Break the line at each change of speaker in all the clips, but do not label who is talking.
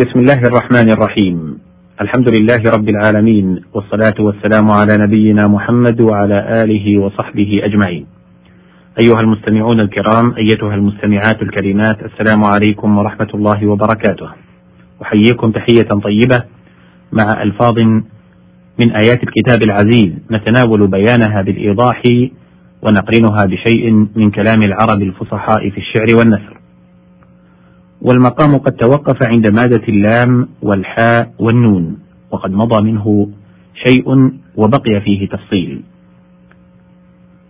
بسم الله الرحمن الرحيم الحمد لله رب العالمين والصلاة والسلام على نبينا محمد وعلى آله وصحبه أجمعين أيها المستمعون الكرام أيتها المستمعات الكريمات السلام عليكم ورحمة الله وبركاته أحييكم تحية طيبة مع ألفاظ من آيات الكتاب العزيز نتناول بيانها بالإيضاح ونقرنها بشيء من كلام العرب الفصحاء في الشعر والنثر والمقام قد توقف عند مادة اللام والحاء والنون وقد مضى منه شيء وبقي فيه تفصيل.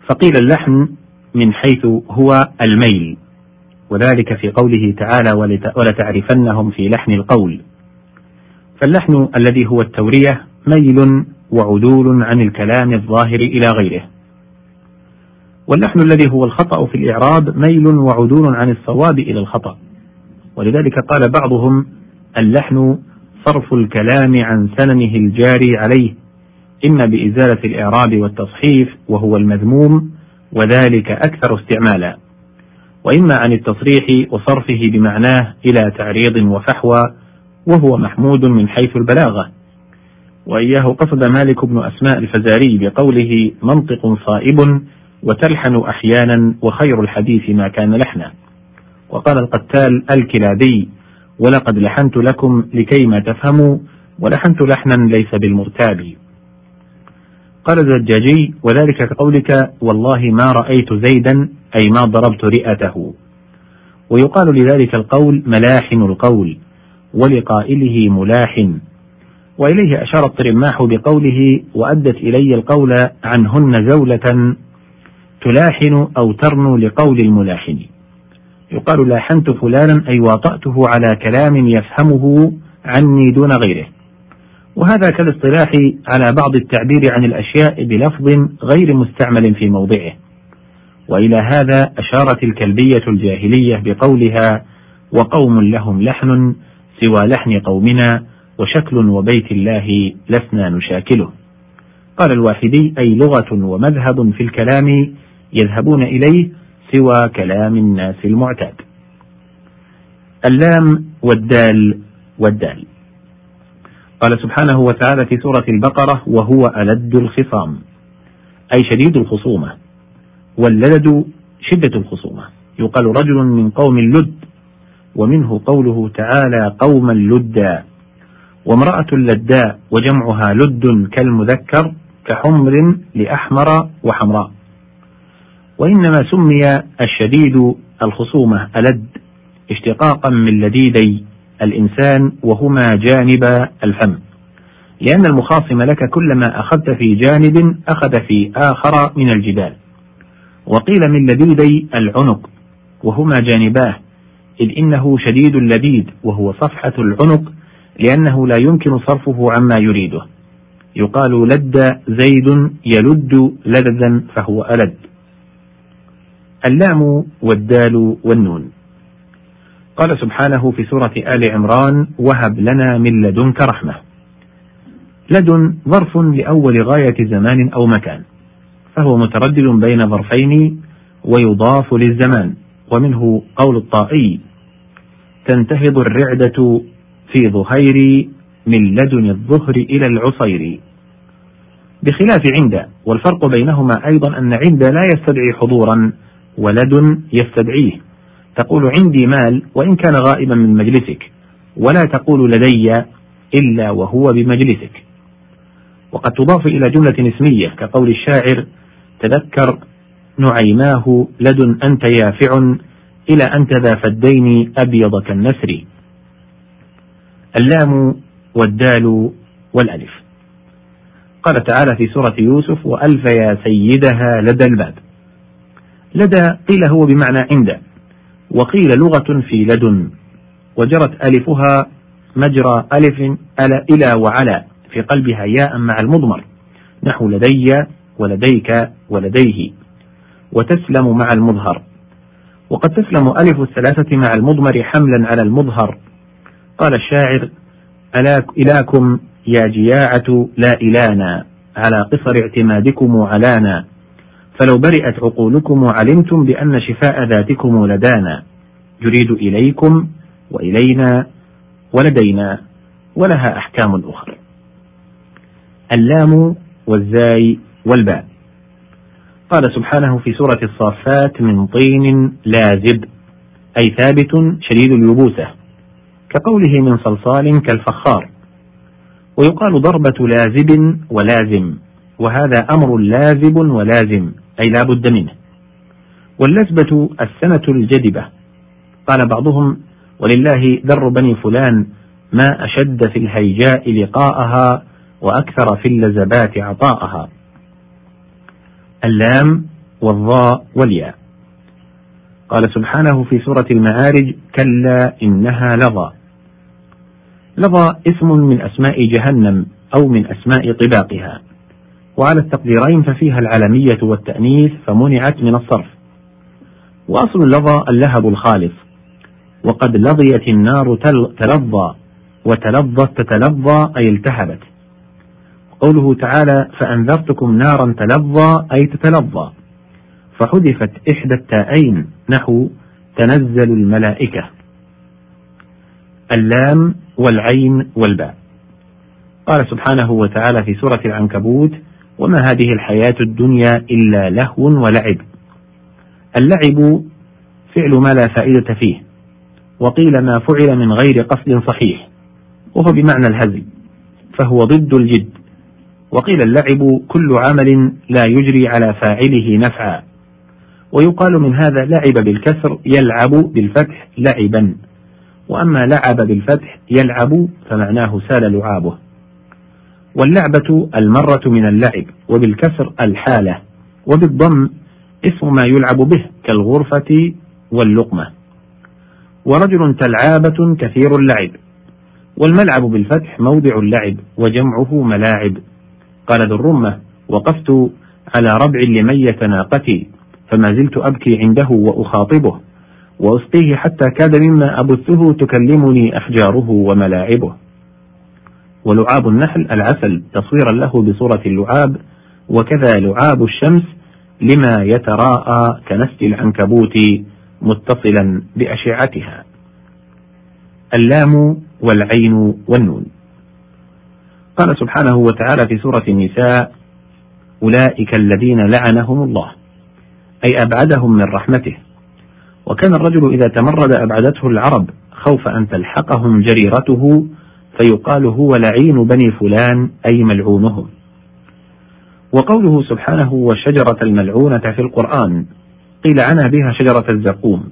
فقيل اللحن من حيث هو الميل وذلك في قوله تعالى ولتعرفنهم في لحن القول فاللحن الذي هو التورية ميل وعدول عن الكلام الظاهر إلى غيره. واللحن الذي هو الخطأ في الإعراب ميل وعدول عن الصواب إلى الخطأ. ولذلك قال بعضهم اللحن صرف الكلام عن سننه الجاري عليه إما بإزالة الإعراب والتصحيف وهو المذموم وذلك أكثر استعمالا. وإما عن التصريح وصرفه بمعناه إلى تعريض وفحوى وهو محمود من حيث البلاغة. وإياه قصد مالك بن أسماء الفزاري بقوله منطق صائب وتلحن أحيانا وخير الحديث ما كان لحنا وقال القتال الكلابي ولقد لحنت لكم لكيما تفهموا ولحنت لحنا ليس بالمرتاب. قال الزجاجي وذلك كقولك والله ما رأيت زيدا أي ما ضربت رئته. ويقال لذلك القول ملاحن القول ولقائله ملاحن. وإليه أشار الطرماح بقوله وأدت إلي القول عنهن زولة تلاحن أو ترنو لقول الملاحن. يقال لاحنت فلانا أي واطأته على كلام يفهمه عني دون غيره. وهذا كالاصطلاح على بعض التعبير عن الأشياء بلفظ غير مستعمل في موضعه. وإلى هذا أشارت الكلبية الجاهلية بقولها وقوم لهم لحن سوى لحن قومنا وشكل وبيت الله لسنا نشاكله. قال الواحدي أي لغة ومذهب في الكلام يذهبون إليه سوى كلام الناس المعتاد. اللام والدال والدال. قال سبحانه وتعالى في سورة البقرة وهو ألد الخصام. أي شديد الخصومة. واللدد شدة الخصومة. يقال رجل من قوم اللد ومنه قوله تعالى قوما لدا وامرأة لداء وجمعها لد كالمذكر كحمر لأحمر وحمراء. وإنما سمي الشديد الخصومة ألد اشتقاقا من لديدي الإنسان وهما جانب الفم. لأن المخاصم لك كلما أخذت في جانب أخذ في آخر من الجبال. وقيل من لديدي العنق وهما جانباه إذ إنه شديد اللديد وهو صفحة العنق لأنه لا يمكن صرفه عما يريده. يقال لد زيد يلد لددا فهو ألد. اللام والدال والنون. قال سبحانه في سورة آل عمران وهب لنا من لدنك رحمة. لدن ظرف لأول غاية زمان أو مكان فهو متردد بين ظرفين ويضاف للزمان ومنه قول الطائي تنتهض الرعدة في ظهير من لدن الظهر إلى العصير. بخلاف عند والفرق بينهما أيضا أن عند لا يستدعي حضورا ولد يستدعيه. تقول عندي مال وإن كان غائبا من مجلسك ولا تقول لدي إلا وهو بمجلسك. وقد تضاف إلى جملة اسمية كقول الشاعر تذكر نعيماه لد أنت يافع إلى أنت ذا فدين أبيض كالنسر. اللام والدال والألف. قال تعالى في سورة يوسف وألف يا سيدها لدى الباب. لدى قيل هو بمعنى عند. وقيل لغة في لدن. وجرت ألفها مجرى ألف ألا إلى وعلى في قلبها ياء مع المضمر. نحو لدي ولديك ولديه. وتسلم مع المظهر. وقد تسلم ألف الثلاثة مع المضمر حملا على المظهر. قال الشاعر إلاكم يا جياعة لا إلانا على قصر اعتمادكم علانا فلو برئت عقولكم وعلمتم بأن شفاء ذاتكم لدانا يريد إليكم وإلينا ولدينا ولها أحكام أخرى. اللام والزاي والباء. قال سبحانه في سورة الصافات من طين لازب أي ثابت شديد اليبوسة كقوله من صلصال كالفخار ويقال ضربة لازب ولازم. وهذا أمر لازب ولازم أي لا بد منه. واللزبة السنة الجدبة. قال بعضهم ولله در بني فلان ما أشد في الهيجاء لقاءها وأكثر في اللزبات عطاءها. اللام والضاء والياء. قال سبحانه في سورة المعارج كلا إنها لظى. لظى اسم من أسماء جهنم أو من أسماء طباقها. وعلى التقديرين ففيها العلمية والتأنيث فمنعت من الصرف. وأصل اللظى اللهب الخالص. وقد لظيت النار تلظى وتلظت تتلظى أي التهبت. قوله تعالى فأنذرتكم نارا تلظى أي تتلظى. فحذفت إحدى التاءين نحو تنزل الملائكة. اللام والعين والباء. قال سبحانه وتعالى في سورة العنكبوت وما هذه الحياة الدنيا إلا لهو ولعب. اللعب فعل ما لا فائدة فيه وقيل ما فعل من غير قصد صحيح وهو بمعنى الهزل فهو ضد الجد. وقيل اللعب كل عمل لا يجري على فاعله نفعا. ويقال من هذا لعب بالكسر يلعب بالفتح لعبا. وأما لعب بالفتح يلعب فمعناه سال لعابه. واللعبة المرة من اللعب وبالكسر الحالة وبالضم اسم ما يلعب به كالغرفة واللقمة. ورجل تلعابة كثير اللعب والملعب بالفتح موضع اللعب وجمعه ملاعب. قال ذو الرمة وقفت على ربع لمية ناقتي فما زلت أبكي عنده وأخاطبه وأسقيه حتى كاد مما أبثه تكلمني أحجاره وملاعبه. ولعاب النحل العسل تصويرا له بصورة اللعاب وكذا لعاب الشمس لما يتراءى كنسج العنكبوت متصلا بأشعتها. اللام والعين والنون. قال سبحانه وتعالى في سورة النساء أولئك الذين لعنهم الله أي أبعدهم من رحمته. وكان الرجل إذا تمرد أبعدته العرب خوف أن تلحقهم جريرته فيقال هو لعين بني فلان أي ملعونهم. وقوله سبحانه والشجرة الملعونة في القرآن قيل عنها بها شجرة الزقوم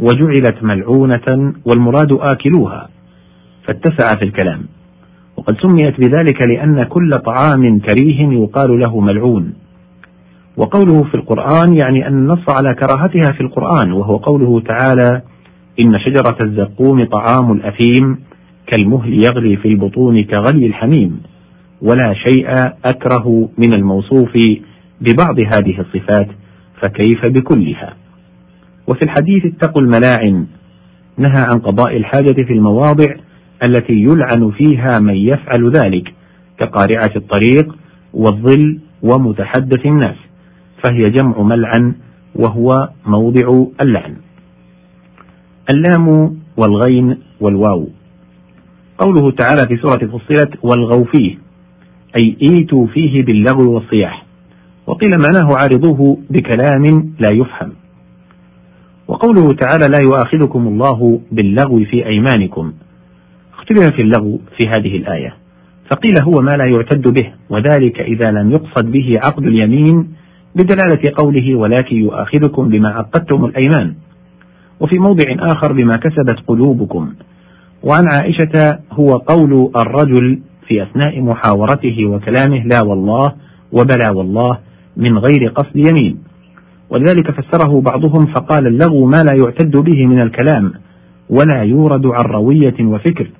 وجعلت ملعونة والمراد آكلوها فاتسع في الكلام. وقد سميت بذلك لأن كل طعام كريه يقال له ملعون. وقوله في القرآن يعني أن النص على كراهتها في القرآن وهو قوله تعالى إن شجرة الزقوم طعام الأثيم كالمهل يغلي في البطون كغلي الحميم ولا شيء أكره من الموصوف ببعض هذه الصفات فكيف بكلها؟ وفي الحديث اتقوا الملاعن نهى عن قضاء الحاجة في المواضع التي يلعن فيها من يفعل ذلك كقارعة الطريق والظل ومتحدث الناس فهي جمع ملعن وهو موضع اللعن. اللام والغين والواو. قوله تعالى في سورة فصلت والغوا فيه أي إيتوا فيه باللغو والصياح. وقيل معناه عارضوه بكلام لا يفهم. وقوله تعالى لا يؤاخذكم الله باللغو في أيمانكم. اختلف في اللغو في هذه الآية. فقيل هو ما لا يعتد به وذلك إذا لم يقصد به عقد اليمين بدلالة قوله ولكن يؤاخذكم بما عقدتم الأيمان. وفي موضع آخر بما كسبت قلوبكم. وعن عائشة هو قول الرجل في أثناء محاورته وكلامه لا والله وبلا والله من غير قصد يمين. ولذلك فسره بعضهم فقال اللغو ما لا يعتد به من الكلام ولا يورد عن روية وفكر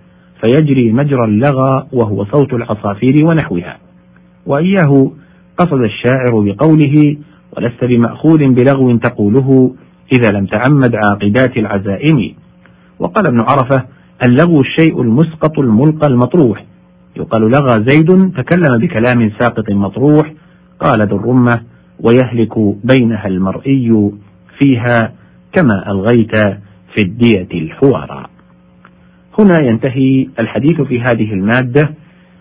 فيجري مجرى اللغى وهو صوت العصافير ونحوها. وإياه قصد الشاعر بقوله ولست بمأخوذ بلغو تقوله إذا لم تعمد عاقبات العزائم. وقال ابن عرفة اللغو الشيء المسقط الملقى المطروح. يقال لغى زيد تكلم بكلام ساقط مطروح. قال ذو الرمة ويهلك بينها المرئي فيها كما ألغيت في الدية الحوارى. هنا ينتهي الحديث في هذه المادة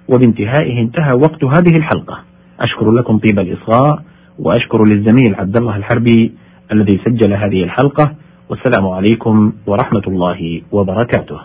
وبانتهائه انتهى وقت هذه الحلقة. أشكر لكم طيب الإصغاء وأشكر للزميل عبد الله الحربي الذي سجل هذه الحلقة والسلام عليكم ورحمة الله وبركاته.